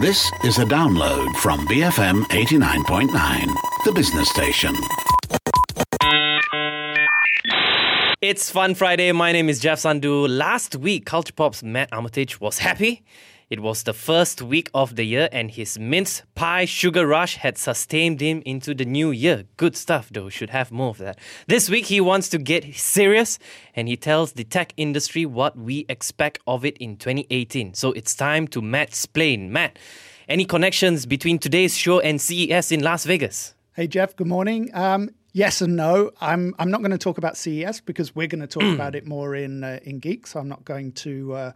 This is a download from BFM 89.9, the business station. It's Fun Friday. My name is Jeff Sandhu. Last week, Culture Pop's Matt Armitage was happy. It was the first week of the year, and his mince pie sugar rush had sustained him into the new year. Good stuff, though. Should have more of that. This week, he wants to get serious, and he tells the tech industry what we expect of it in 2018. So it's time to Matt explain. Matt, any connections between today's show and CES in Las Vegas? Hey Jeff, good morning. Um, yes and no. I'm I'm not going to talk about CES because we're going to talk about it more in uh, in Geek, so I'm not going to uh,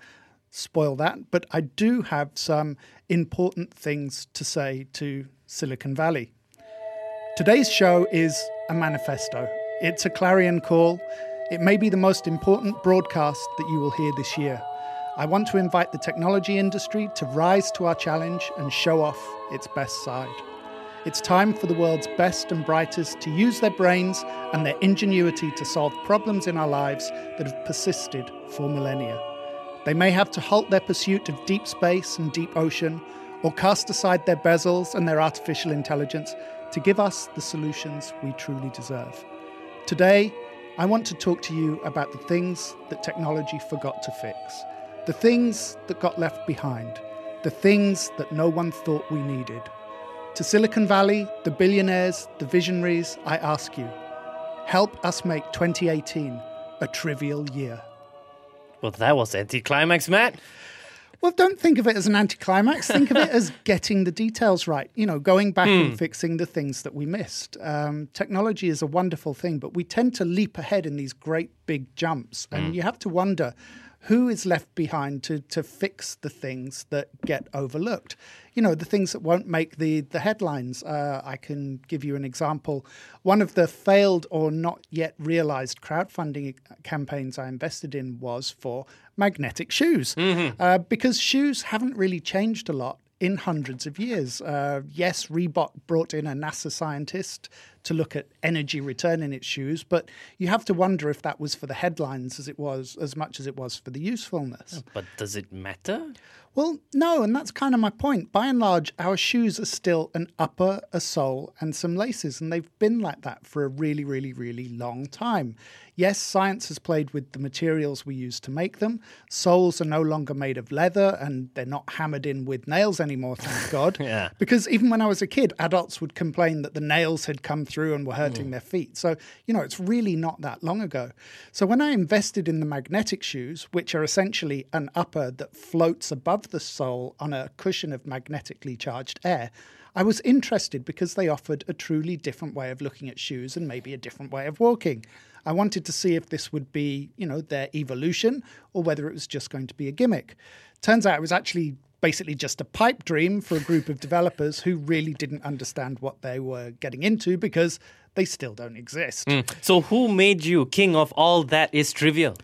spoil that. But I do have some important things to say to Silicon Valley. Today's show is a manifesto. It's a clarion call. It may be the most important broadcast that you will hear this year. I want to invite the technology industry to rise to our challenge and show off its best side. It's time for the world's best and brightest to use their brains and their ingenuity to solve problems in our lives that have persisted for millennia. They may have to halt their pursuit of deep space and deep ocean, or cast aside their bezels and their artificial intelligence to give us the solutions we truly deserve. Today, I want to talk to you about the things that technology forgot to fix, the things that got left behind, the things that no one thought we needed. To Silicon Valley, the billionaires, the visionaries, I ask you, help us make 2018 a trivial year. Well, that was anticlimax, Matt. Well, don't think of it as an anticlimax. Think of it as getting the details right. You know, going back and fixing the things that we missed. Um, technology is a wonderful thing, but we tend to leap ahead in these great big jumps, and you have to wonder who is left behind to to fix the things that get overlooked. You know, the things that won't make the the headlines. Uh, I can give you an example. One of the failed or not yet realized crowdfunding campaigns I invested in was for magnetic shoes, uh, because shoes haven't really changed a lot in hundreds of years. Uh, yes, Reebok brought in a NASA scientist to look at energy return in its shoes, but you have to wonder if that was for the headlines as it was as much as it was for the usefulness. But does it matter? Well, no, and that's kind of my point. By and large, our shoes are still an upper, a sole, and some laces, and they've been like that for a really, really, really long time. Yes, science has played with the materials we use to make them. Soles are no longer made of leather, and they're not hammered in with nails anymore, thank God. Yeah. Because even when I was a kid, adults would complain that the nails had come through and were hurting mm. their feet. So, you know, it's really not that long ago. So, when I invested in the magnetic shoes, which are essentially an upper that floats above the sole on a cushion of magnetically charged air, I was interested because they offered a truly different way of looking at shoes and maybe a different way of walking. I wanted to see if this would be, you know, their evolution or whether it was just going to be a gimmick. Turns out it was actually basically just a pipe dream for a group of developers who really didn't understand what they were getting into because they still don't exist. Hmm. So, who made you king of all that is trivial?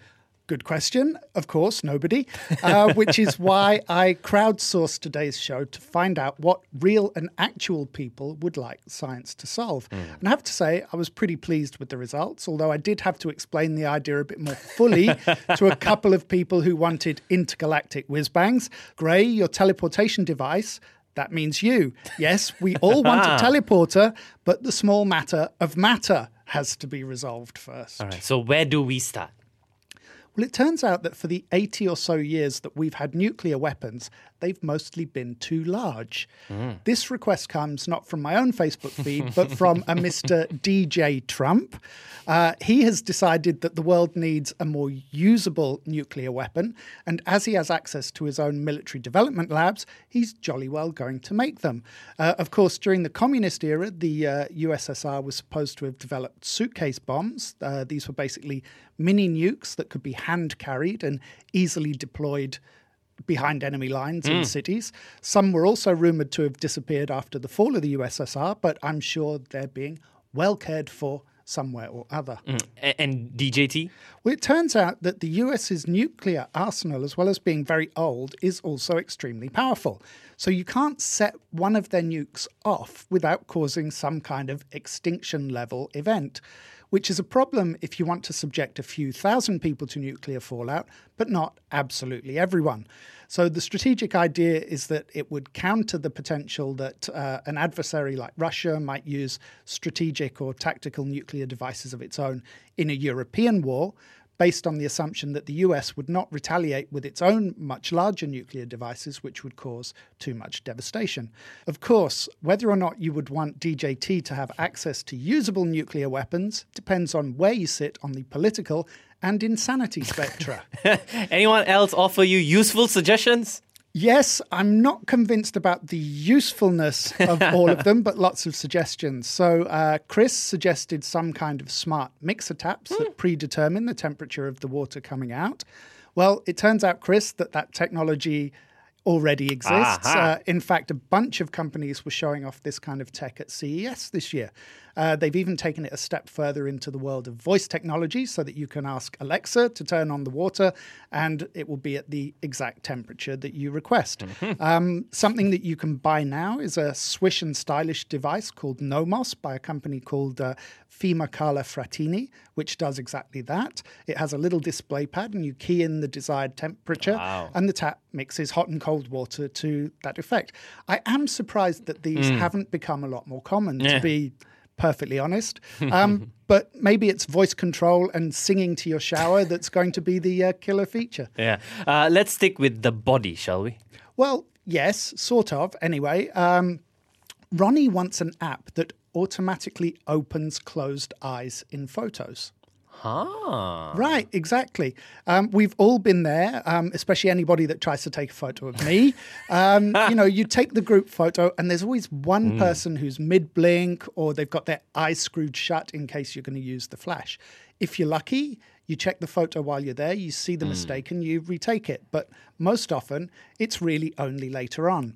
Good question. Of course, nobody. Uh, which is why I crowdsourced today's show to find out what real and actual people would like science to solve. And I have to say, I was pretty pleased with the results, although I did have to explain the idea a bit more fully to a couple of people who wanted intergalactic whiz bangs. Gray, your teleportation device. That means you. Yes, we all want a teleporter, but the small matter of matter has to be resolved first. All right. So, where do we start? Well, it turns out that for the 80 or so years that we've had nuclear weapons, they've mostly been too large. This request comes not from my own Facebook feed, but from a Mr. DJ Trump. Uh, he has decided that the world needs a more usable nuclear weapon, and as he has access to his own military development labs, he's jolly well going to make them. Uh, of course, during the communist era, the uh, USSR was supposed to have developed suitcase bombs. Uh, these were basically mini nukes that could be hand carried and easily deployed behind enemy lines in hmm. cities. Some were also rumored to have disappeared after the fall of the USSR, but I'm sure they're being well cared for somewhere or other. Hmm. A- And DJT? Well, it turns out that the US's nuclear arsenal, as well as being very old, is also extremely powerful. So you can't set one of their nukes off without causing some kind of extinction level event, which is a problem if you want to subject a few thousand people to nuclear fallout, but not absolutely everyone. So the strategic idea is that it would counter the potential that uh, an adversary like Russia might use strategic or tactical nuclear devices of its own in a European war based on the assumption that the US would not retaliate with its own much larger nuclear devices, which would cause too much devastation. Of course, whether or not you would want DJT to have access to usable nuclear weapons depends on where you sit on the political and insanity spectra. Anyone else offer you useful suggestions? Yes, I'm not convinced about the usefulness of all of them, but lots of suggestions. So, uh, Chris suggested some kind of smart mixer taps that predetermine the temperature of the water coming out. Well, it turns out, Chris, that that technology already exists. Uh, in fact, a bunch of companies were showing off this kind of tech at CES this year. Uh, they've even taken it a step further into the world of voice technology so that you can ask Alexa to turn on the water and it will be at the exact temperature that you request. Um, something that you can buy now is a swish and stylish device called Nomos by a company called uh, Fima Carlo Frattini, which does exactly that. It has a little display pad and you key in the desired temperature Wow. and the tap mixes hot and cold water to that effect. I am surprised that these haven't become a lot more common, Yeah. to be perfectly honest. Um, but maybe it's voice control and singing to your shower that's going to be the uh, killer feature. Yeah. Uh, let's stick with the body, shall we? Well, yes, sort of. Anyway, um, Ronnie wants an app that automatically opens closed eyes in photos. Ah. Right, exactly. Um, we've all been there, um, especially anybody that tries to take a photo of me. Um, you know, you take the group photo, and there's always one person who's mid blink or they've got their eyes screwed shut in case you're going to use the flash. If you're lucky, you check the photo while you're there, you see the mistake, and you retake it. But most often, it's really only later on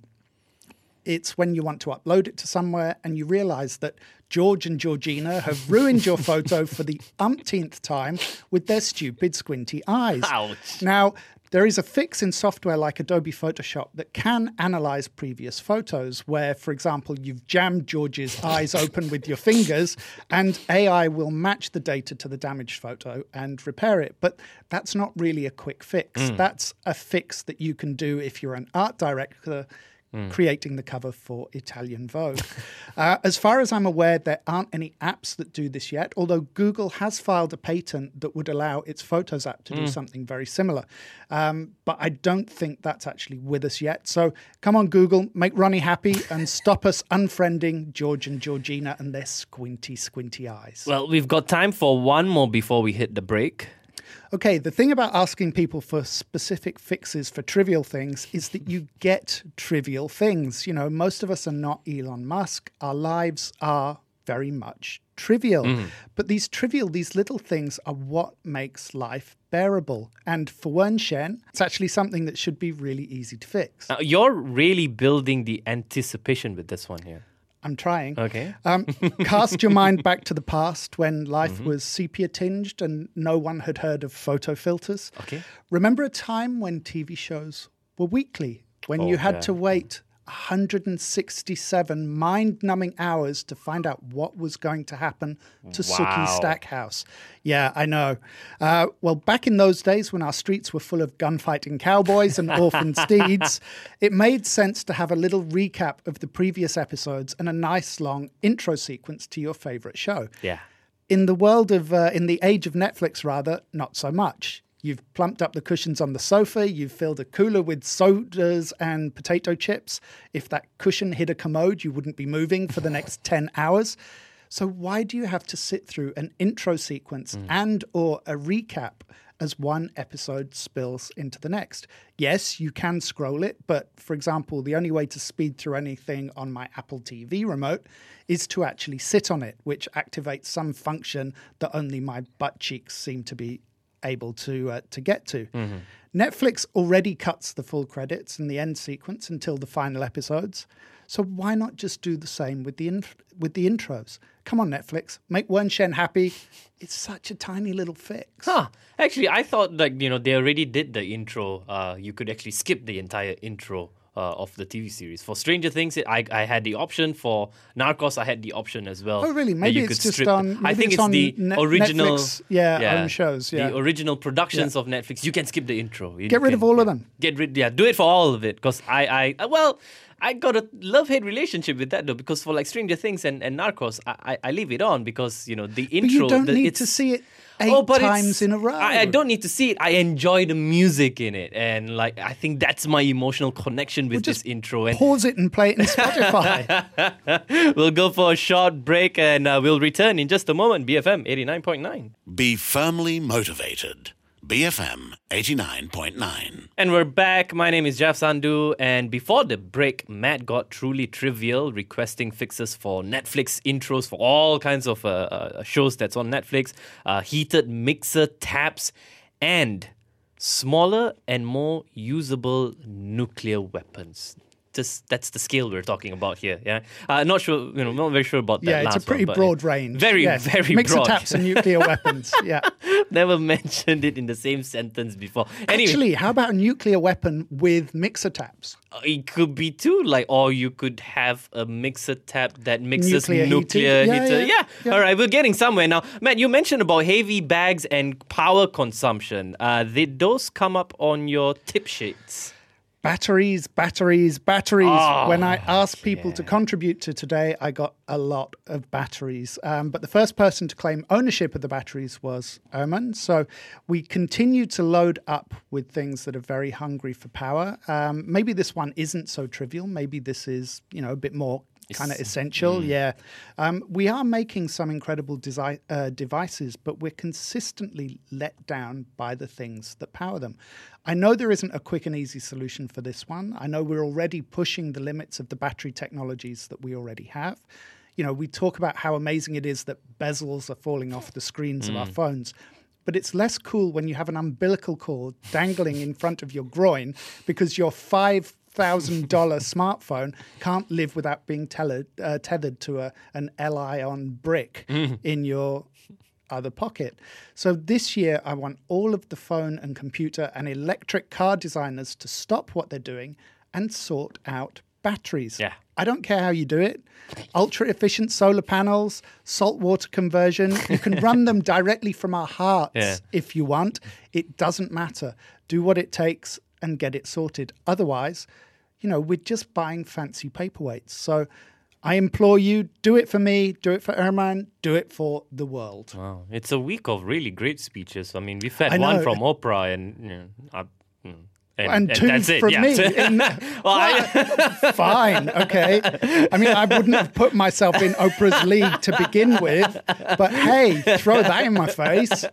it's when you want to upload it to somewhere and you realize that George and Georgina have ruined your photo for the umpteenth time with their stupid squinty eyes. Ouch. Now, there is a fix in software like Adobe Photoshop that can analyze previous photos, where, for example, you've jammed George's eyes open with your fingers, and AI will match the data to the damaged photo and repair it. But that's not really a quick fix. Hmm. That's a fix that you can do if you're an art director creating the cover for Italian Vogue. uh, as far as I'm aware, there aren't any apps that do this yet, although Google has filed a patent that would allow its Photos app to do something very similar. Um, but I don't think that's actually with us yet. So come on, Google, make Ronnie happy and stop us unfriending George and Georgina and their squinty, squinty eyes. Well, we've got time for one more before we hit the break. Okay, the thing about asking people for specific fixes for trivial things is that you get trivial things. You know, most of us are not Elon Musk. Our lives are very much trivial. Mm. But these trivial, these little things are what makes life bearable. And for Wen Shen, it's actually something that should be really easy to fix. Now, you're really building the anticipation with this one here. I'm trying. Okay. Um, cast your mind back to the past when life was sepia tinged and no one had heard of photo filters. Okay. Remember a time when TV shows were weekly, when you Oh, had yeah. to wait 167 mind numbing hours to find out what was going to happen to Wow. Sookie Stackhouse. Yeah, I know. Uh, well, back in those days when our streets were full of gunfighting cowboys and orphan steeds, it made sense to have a little recap of the previous episodes and a nice long intro sequence to your favorite show. Yeah. In the world of, uh, in the age of Netflix, rather, not so much. You've plumped up the cushions on the sofa, you've filled a cooler with sodas and potato chips. If that cushion hit a commode, you wouldn't be moving for the next 10 hours. So why do you have to sit through an intro sequence mm. and or a recap as one episode spills into the next? Yes, you can scroll it, but for example, the only way to speed through anything on my Apple TV remote is to actually sit on it, which activates some function that only my butt cheeks seem to be able to uh, to get to. Netflix already cuts the full credits and the end sequence until the final episodes. So why not just do the same with the inf- with the intros? Come on, Netflix, make Wen Shen happy. It's such a tiny little fix. Huh. Actually, I thought like you know they already did the intro. Uh, you could actually skip the entire intro uh, of the TV series. For Stranger Things, it, I I had the option. For Narcos, I had the option as well. Oh, really? Maybe you it's could just on- I think it's it's, the Net- original. Netflix, yeah, own shows, yeah. the original productions of Netflix. You can skip the intro. You Get rid can- of all of them. Get rid. Yeah, do it for all of it. Because I, I, well, I got a love hate relationship with that though. Because for like Stranger Things and, and Narcos, I, I, I leave it on because you know the intro. But you don't the, need it's, to see it eight Oh, but it's- times in a row. I, I don't need to see it. I enjoy the music in it, and like I think that's my emotional connection with just this intro. And Pause it and play it in Spotify. we'll go for a short break, and uh, we'll return in just a moment. BFM eighty nine point nine. Be firmly motivated. BFM 89.9. And we're back. My name is Jeff Sandhu. And before the break, Matt got truly trivial, requesting fixes for Netflix intros for all kinds of uh, uh, shows that's on Netflix, uh, heated mixer taps, and smaller and more usable nuclear weapons. Just that's the scale we're talking about here. Yeah, uh, not sure. You know, not very sure about that. yeah, it's a pretty one, broad range. Very, Yes. very Mixer broad. taps and nuclear weapons. Yeah. Never mentioned it in the same sentence before. Anyway, Actually, how about a nuclear weapon with mixer taps? Uh, It could be too, like, or you could have a mixer tap that mixes Nuclear nuclear, heating. Yeah, heater. yeah, Yeah. yeah. All right, we're getting somewhere now. Matt, you mentioned about heavy bags and power consumption. Uh, did those come up on your tip sheets? Batteries, batteries, batteries. Oh, when I asked people to contribute to today, I got a lot of batteries. Um, but the first person to claim ownership of the batteries was Oman. So we continue to load up with things that are very hungry for power. Um, maybe this one isn't so trivial. Maybe this is, you know, a bit more kind of essential. Yeah. Um, we are making some incredible desi- uh, devices, but we're consistently let down by the things that power them. I know there isn't a quick and easy solution for this one. I know we're already pushing the limits of the battery technologies that we already have. You know, we talk about how amazing it is that bezels are falling off the screens of our phones. But it's less cool when you have an umbilical cord dangling in front of your groin because your five thousand dollar smartphone can't live without being tethered, uh, tethered to a, an Li-ion brick in your other pocket. So this year, I want all of the phone and computer and electric car designers to stop what they're doing and sort out batteries. Yeah. I don't care how you do it. Ultra efficient solar panels, salt water conversion. You can run them directly from our hearts Yeah. if you want. It doesn't matter. Do what it takes and get it sorted. Otherwise, you know, we're just buying fancy paperweights. So I implore you, do it for me, do it for Erman, do it for the world. Wow, it's a week of really great speeches. I mean, we've had one from Oprah, and you know, I, mm, and, And, two that's it. from yeah. me. In- well, I, Fine, okay. I mean, I wouldn't have put myself in Oprah's league to begin with, but hey, throw that in my face.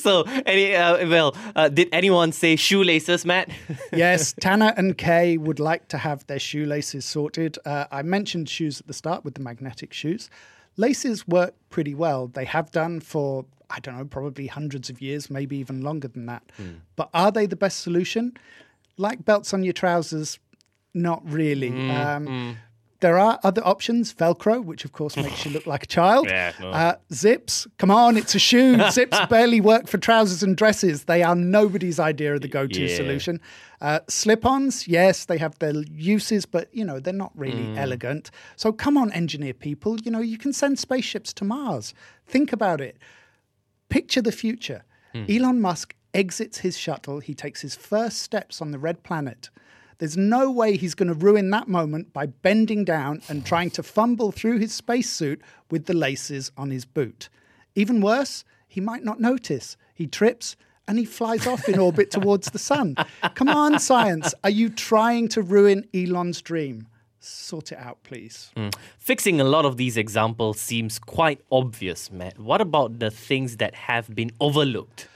so any uh, well, uh, did anyone say shoelaces, Matt? Yes, Tanner and Kay would like to have their shoelaces sorted. Uh, I mentioned shoes at the start with the magnetic shoes. Laces work pretty well. They have done for, I don't know, probably hundreds of years, maybe even longer than that. Hmm. But are they the best solution? Like belts on your trousers, not really. Hmm, um, hmm. There are other options, Velcro, which of course makes you look like a child. Yeah, no. uh, zips, come on, it's a shoe. Zips barely work for trousers and dresses. They are nobody's idea of the go to Yeah. solution. Uh, slip ons, yes, they have their uses, but you know, they're not really Mm. elegant. So come on, engineer people, you know, you can send spaceships to Mars. Think about it. Picture the future. Elon Musk exits his shuttle, he takes his first steps on the red planet. There's no way he's going to ruin that moment by bending down and trying to fumble through his spacesuit with the laces on his boot. Even worse, he might not notice. He trips and he flies off in orbit towards the sun. Come on, science. Are you trying to ruin Elon's dream? Sort it out, please. Mm. Fixing a lot of these examples seems quite obvious, Matt. What about the things that have been overlooked?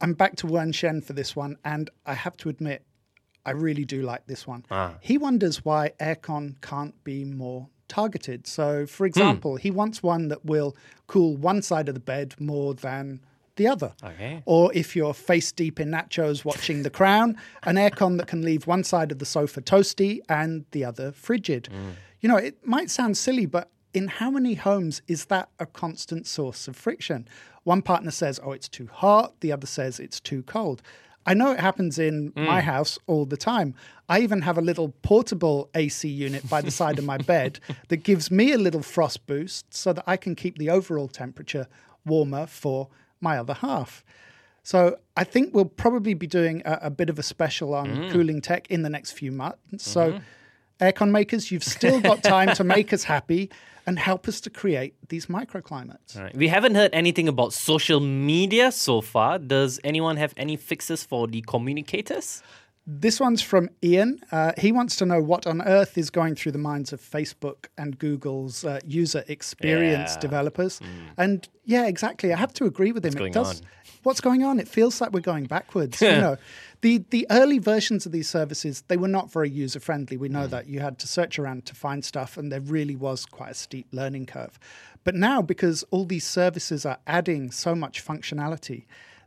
I'm back to Wen Shen for this one, and I have to admit, I really do like this one. Ah. He wonders why aircon can't be more targeted. So, for hmm. example, he wants one that will cool one side of the bed more than the other. Okay. Or if you're face deep in nachos watching The Crown, an aircon that can leave one side of the sofa toasty and the other frigid. Hmm. You know, it might sound silly, but in how many homes is that a constant source of friction? One partner says, oh, it's too hot, the other says it's too cold. I know it happens in my mm. house all the time. I even have a little portable AC unit by the side of my bed that gives me a little frost boost so that I can keep the overall temperature warmer for my other half. So I think we'll probably be doing a, a bit of a special on mm. cooling tech in the next few months. So mm-hmm. Aircon makers, you've still got time to make us happy and help us to create these microclimates. Right. We haven't heard anything about social media so far. Does anyone have any fixes for the communicators? This one's from Ian. Uh, he wants to know what on earth is going through the minds of Facebook and Google's uh, user experience Yeah. developers. And yeah, exactly. I have to agree with him. it does. on? What's going on? It feels like we're going backwards. you know, the the early versions of these services they were not very user friendly. We know that you had to search around to find stuff, and there really was quite a steep learning curve. But now, because all these services are adding so much functionality,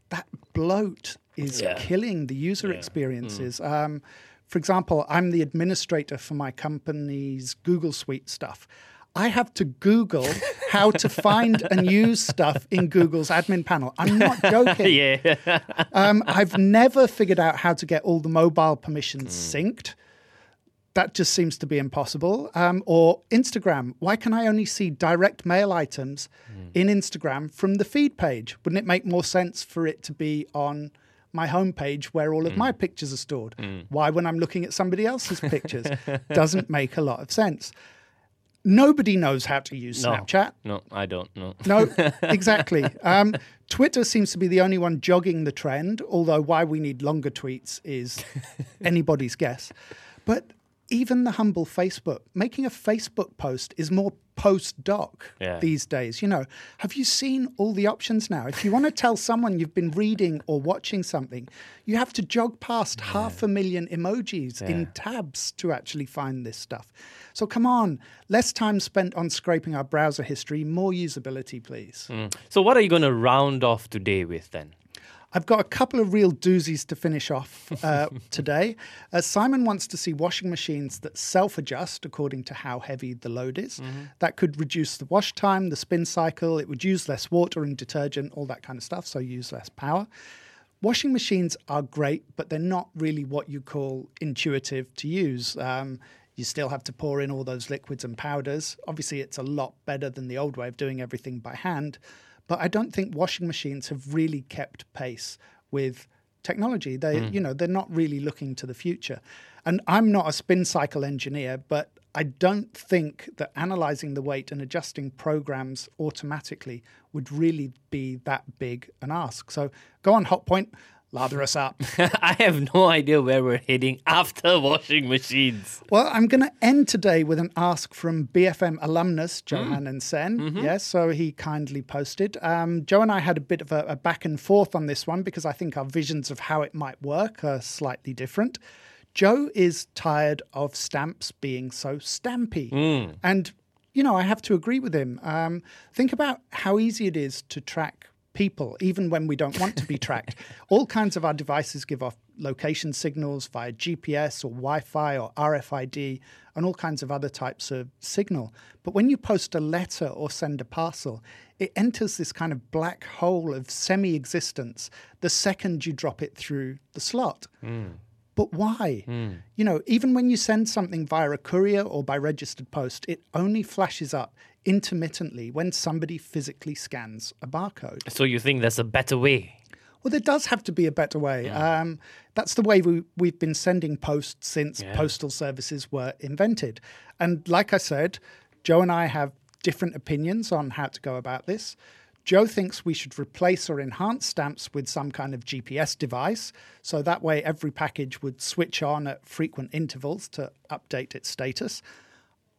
that bloat is Yeah. killing the user experiences. Um, for example, I'm the administrator for my company's Google Suite stuff. I have to Google how to find and use stuff in Google's admin panel. I'm not joking. Yeah. Um, I've never figured out how to get all the mobile permissions synced. That just seems to be impossible. Um, or Instagram. Why can I only see direct mail items in Instagram from the feed page? Wouldn't it make more sense for it to be on my homepage where all of my pictures are stored? Why, when I'm looking at somebody else's pictures? Doesn't make a lot of sense. Nobody knows how to use No. Snapchat. No, I don't know. No, exactly. Um, Twitter seems to be the only one jogging the trend, although why we need longer tweets is anybody's guess. But even the humble Facebook, making a Facebook post is more post doc Yeah. these days. You know, have you seen all the options now? If you want to tell someone you've been reading or watching something, you have to jog past half a million emojis in tabs to actually find this stuff. So come on, less time spent on scraping our browser history, more usability, please. Mm. So, what are you going to round off today with then? I've got a couple of real doozies to finish off uh, today. Uh, Simon wants to see washing machines that self adjust according to how heavy the load is. That could reduce the wash time, the spin cycle, it would use less water and detergent, all that kind of stuff, so use less power. Washing machines are great, but they're not really what you call intuitive to use. Um, you still have to pour in all those liquids and powders. Obviously, it's a lot better than the old way of doing everything by hand. But I don't think washing machines have really kept pace with technology. They, hmm. you know, they're not really looking to the future. And I'm not a spin cycle engineer, but I don't think that analyzing the weight and adjusting programs automatically would really be that big an ask. So go on, Hotpoint, lather us up. I have no idea where we're heading after washing machines. Well, I'm going to end today with an ask from BFM alumnus Johan and Sen. Yes, so he kindly posted. Um, Joe and I had a bit of a, a back and forth on this one because I think our visions of how it might work are slightly different. Joe is tired of stamps being so stampy. And, you know, I have to agree with him. Um, think about how easy it is to track people, even when we don't want to be tracked. All kinds of our devices give off location signals via GPS or Wi Fi or RFID and all kinds of other types of signal. But when you post a letter or send a parcel, it enters this kind of black hole of semi existence the second you drop it through the slot. Hmm. But why? Hmm. You know, even when you send something via a courier or by registered post, it only flashes up intermittently when somebody physically scans a barcode. So, you think there's a better way? Well, there does have to be a better way. Um, that's the way we, we've been sending posts since postal services were invented. And like I said, Joe and I have different opinions on how to go about this. Joe thinks we should replace or enhance stamps with some kind of GPS device. So that way, every package would switch on at frequent intervals to update its status.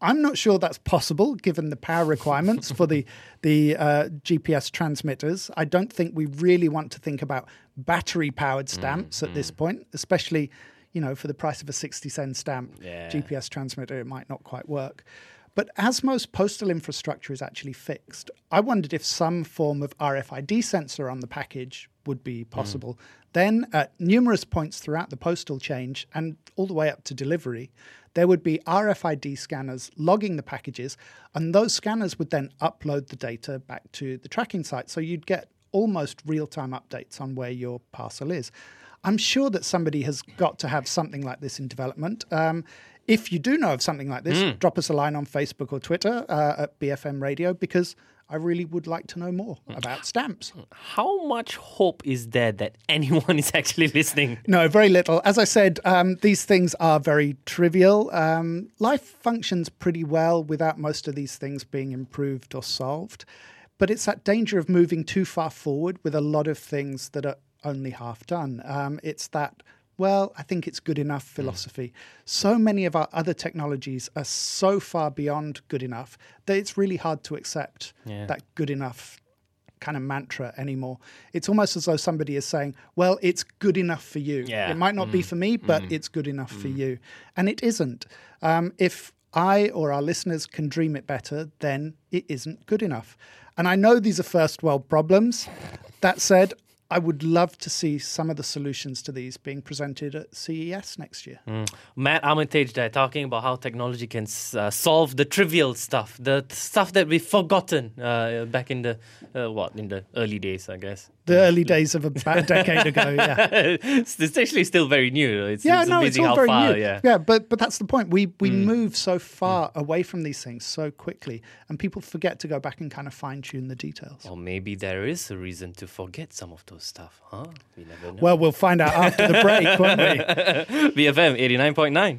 I'm not sure that's possible given the power requirements for the the uh, GPS transmitters. I don't think we really want to think about battery powered mm, stamps at this mm. point, especially you know for the price of a 60 cent stamp Yeah. GPS transmitter it might not quite work. But as most postal infrastructure is actually fixed, I wondered if some form of RFID sensor on the package would be mm. possible. Then, at numerous points throughout the postal change and all the way up to delivery, there would be RFID scanners logging the packages, and those scanners would then upload the data back to the tracking site. So you'd get almost real time updates on where your parcel is. I'm sure that somebody has got to have something like this in development. Um, if you do know of something like this, drop us a line on Facebook or Twitter uh, at BFM Radio because I really would like to know more about stamps. How much hope is there that anyone is actually listening? No, very little. As I said, um, these things are very trivial. Um, life functions pretty well without most of these things being improved or solved. But it's that danger of moving too far forward with a lot of things that are only half done. Um, it's that, well, I think it's good enough hmm. philosophy. So many of our other technologies are so far beyond good enough that it's really hard to accept Yeah. that good enough kind of mantra anymore. It's almost as though somebody is saying, well, it's good enough for you. Yeah. It might not be hmm. for me, but hmm. it's good enough for you. And it isn't. Um, if I or our listeners can dream it better, then it isn't good enough. And I know these are first world problems. That said, I would love to see some of the solutions to these being presented at CES next year. Matt Armitage there talking about how technology can uh, solve the trivial stuff, the stuff that we've forgotten uh, back in the uh, what in the early days, I guess. The early days of about a decade ago, yeah. it's, it's actually still very new. It's, Yeah, it's no, it's all very far. new. Yeah. Mm. but but that's the point. We we move so far away from these things so quickly, and people forget to go back and kind of fine tune the details. Or maybe there is a reason to forget some of those stuff, huh? We never know. Well, we'll find out after the break, won't we? BFM 89.9.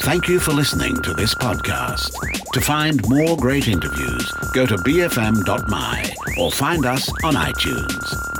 Thank you for listening to this podcast. To find more great interviews, go to bfm.my or find us on iTunes.